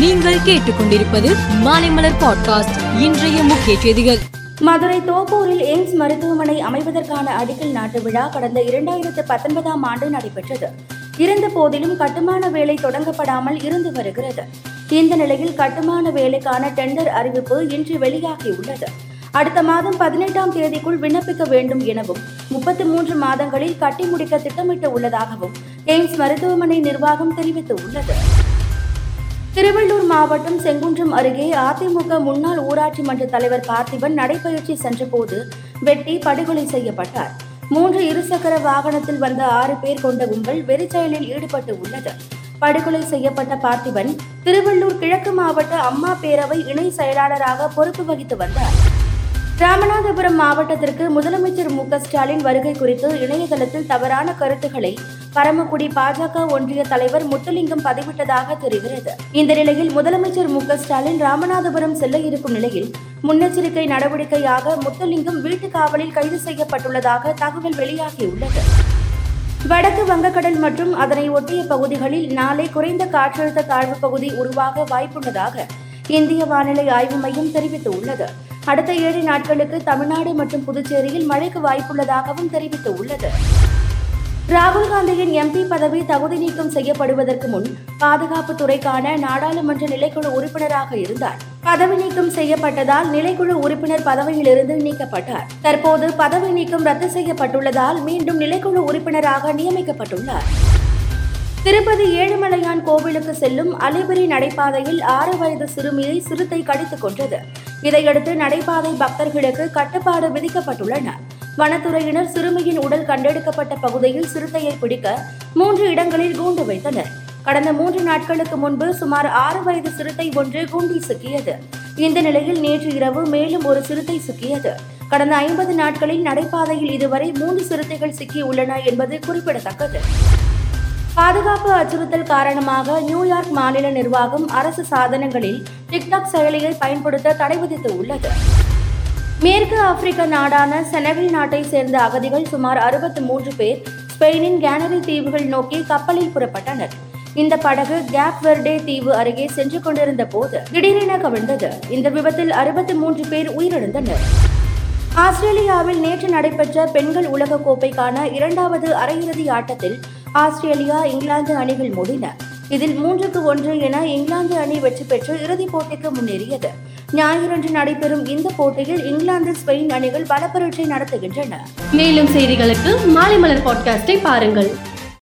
நீங்கள் கேட்டுக்கொண்டிருப்பது மாலைமலர் பாட்காஸ்ட் இன்றைய முக்கிய செய்திகள். மதுரை தோப்பூரில் எய்ம்ஸ் மருத்துவமனை அமைவதற்கான அடிக்கல் நாட்டு விழா கடந்த இரண்டாயிரத்து பத்தொன்பதாம் ஆண்டு நடைபெற்றது. இருந்த போதிலும் கட்டுமான வேலை தொடங்கப்படாமல் இருந்து வருகிறது. இந்த நிலையில் கட்டுமான வேலைக்கான டெண்டர் அறிவிப்பு இன்று வெளியாகியுள்ளது. அடுத்த மாதம் பதினெட்டாம் தேதிக்குள் விண்ணப்பிக்க வேண்டும் எனவும் முப்பத்தி மூன்று மாதங்களில் கட்டி முடிக்க திட்டமிட்டு உள்ளதாகவும் எய்ம்ஸ் மருத்துவமனை நிர்வாகம் தெரிவித்துள்ளது. திருவள்ளூர் மாவட்டம் செங்குன்றம் அருகே அதிமுக முன்னாள் ஊராட்சி மன்ற தலைவர் பார்த்திபன் நடைபயிற்சி சென்றபோது வெட்டி படுகொலை செய்யப்பட்டார். மூன்று இருசக்கர வாகனத்தில் வந்த ஆறு பேர் கொண்ட கும்பல் வெறிச்செயலில் ஈடுபட்டு உள்ளது. படுகொலை செய்யப்பட்ட பார்த்திபன் திருவள்ளூர் கிழக்கு மாவட்ட அம்மா பேரவை இணை செயலாளராக பொறுப்பு வகித்து வந்தார். ராமநாதபுரம் மாவட்டத்திற்கு முதலமைச்சர் மு க ஸ்டாலின் வருகை குறித்து இணையதளத்தில் தவறான கருத்துக்களை பரமக்குடி பாஜக ஒன்றிய தலைவர் முத்துலிங்கம் பதிவிட்டதாக தெரிகிறது. இந்த நிலையில் முதலமைச்சர் மு ஸ்டாலின் ராமநாதபுரம் செல்ல இருக்கும் நிலையில் முன்னெச்சரிக்கை நடவடிக்கையாக முத்துலிங்கம் வீட்டு காவலில் கைது செய்யப்பட்டுள்ளதாக தகவல் வெளியாகியுள்ளது. வடக்கு வங்கக்கடல் மற்றும் அதனை ஒட்டிய பகுதிகளில் நாளை குறைந்த காற்றழுத்த தாழ்வு பகுதி உருவாக வாய்ப்புள்ளதாக இந்திய வானிலை ஆய்வு மையம் தெரிவித்துள்ளது. அடுத்த ஏழு நாட்களுக்கு தமிழ்நாடு மற்றும் புதுச்சேரியில் மழைக்கு வாய்ப்புள்ளதாகவும் தெரிவித்துள்ளது. ராகுல் காந்தியின் எம்பி பதவி தகுதி நீக்கம் செய்யப்படுவதற்கு முன் பாதுகாப்பு துறைக்கான நாடாளுமன்ற நிலைக்குழு உறுப்பினராக இருந்தார். பதவி நீக்கம் செய்யப்பட்டதால் நிலைக்குழு உறுப்பினர் பதவியிலிருந்து நீக்கப்பட்டார். தற்போது பதவி நீக்கம் ரத்து செய்யப்பட்டுள்ளதால் மீண்டும் நிலைக்குழு உறுப்பினராக நியமிக்கப்பட்டுள்ளார். திருப்பதி ஏழுமலையான் கோவிலுக்கு செல்லும் அலிபரி நடைபாதையில் ஆறு வயது சிறுமியை சிறுத்தை கடித்துக் கொன்றது. இதையடுத்து நடைபாதை பக்தர்களுக்கு கட்டுப்பாடு விதிக்கப்பட்டுள்ளன. வனத்துறையினர் சிறுமியின் உடல் கண்டெடுக்கப்பட்ட பகுதியில் சிறுத்தையை பிடிக்க மூன்று இடங்களில் கூண்டு வைத்தனர். கடந்த மூன்று நாட்களுக்கு முன்பு சுமார் ஆறு வயது சிறுத்தை ஒன்று கூண்டில் சிக்கியது. இந்த நிலையில் நேற்று இரவு மேலும் ஒரு சிறுத்தை சிக்கியது. கடந்த ஐம்பது நாட்களில் நடைபாதையில் இதுவரை மூன்று சிறுத்தைகள் சிக்கியுள்ளன என்பது குறிப்பிடத்தக்கது. பாதுகாப்பு அச்சுறுத்தல் காரணமாக நியூயார்க் மாநில நிர்வாகம் அரசு சாதனங்களில் டிக்டாக் செயலியை பயன்படுத்த தடை விதித்து உள்ளது மேற்கு ஆப்பிரிக்க நாடான செனவில் நாட்டை சேர்ந்த அகதிகள் சுமார் அறுபத்தி மூன்று பேர் ஸ்பெயினின் கேனரி தீவுகள் நோக்கி கப்பலில் புறப்பட்டனர். இந்த படகு கேப் வெர்டே தீவு அருகே சென்று கொண்டிருந்த போது திடீரென கவிழ்ந்தது. இந்த விபத்தில் அறுபத்தி மூன்று பேர் உயிரிழந்தனர். ஆஸ்திரேலியாவில் நேற்று நடைபெற்ற பெண்கள் உலகக் கோப்பைக்கான இரண்டாவது அரையிறுதி ஆட்டத்தில் ஆஸ்திரேலியா இங்கிலாந்து அணிகள் மோதின. இதில் மூன்றுக்கு ஒன்று என இங்கிலாந்து அணி வெற்றி பெற்று இறுதிப் போட்டிக்கு முன்னேறியது. ஞாயிறன்று நடைபெறும் இந்த போட்டியில் இங்கிலாந்து ஸ்பெயின் அணிகள் பலப்பரீட்சை நடத்துகின்றன. மேலும் செய்திகளுக்கு மாலை மலர் பாட்காஸ்டை பாருங்கள்.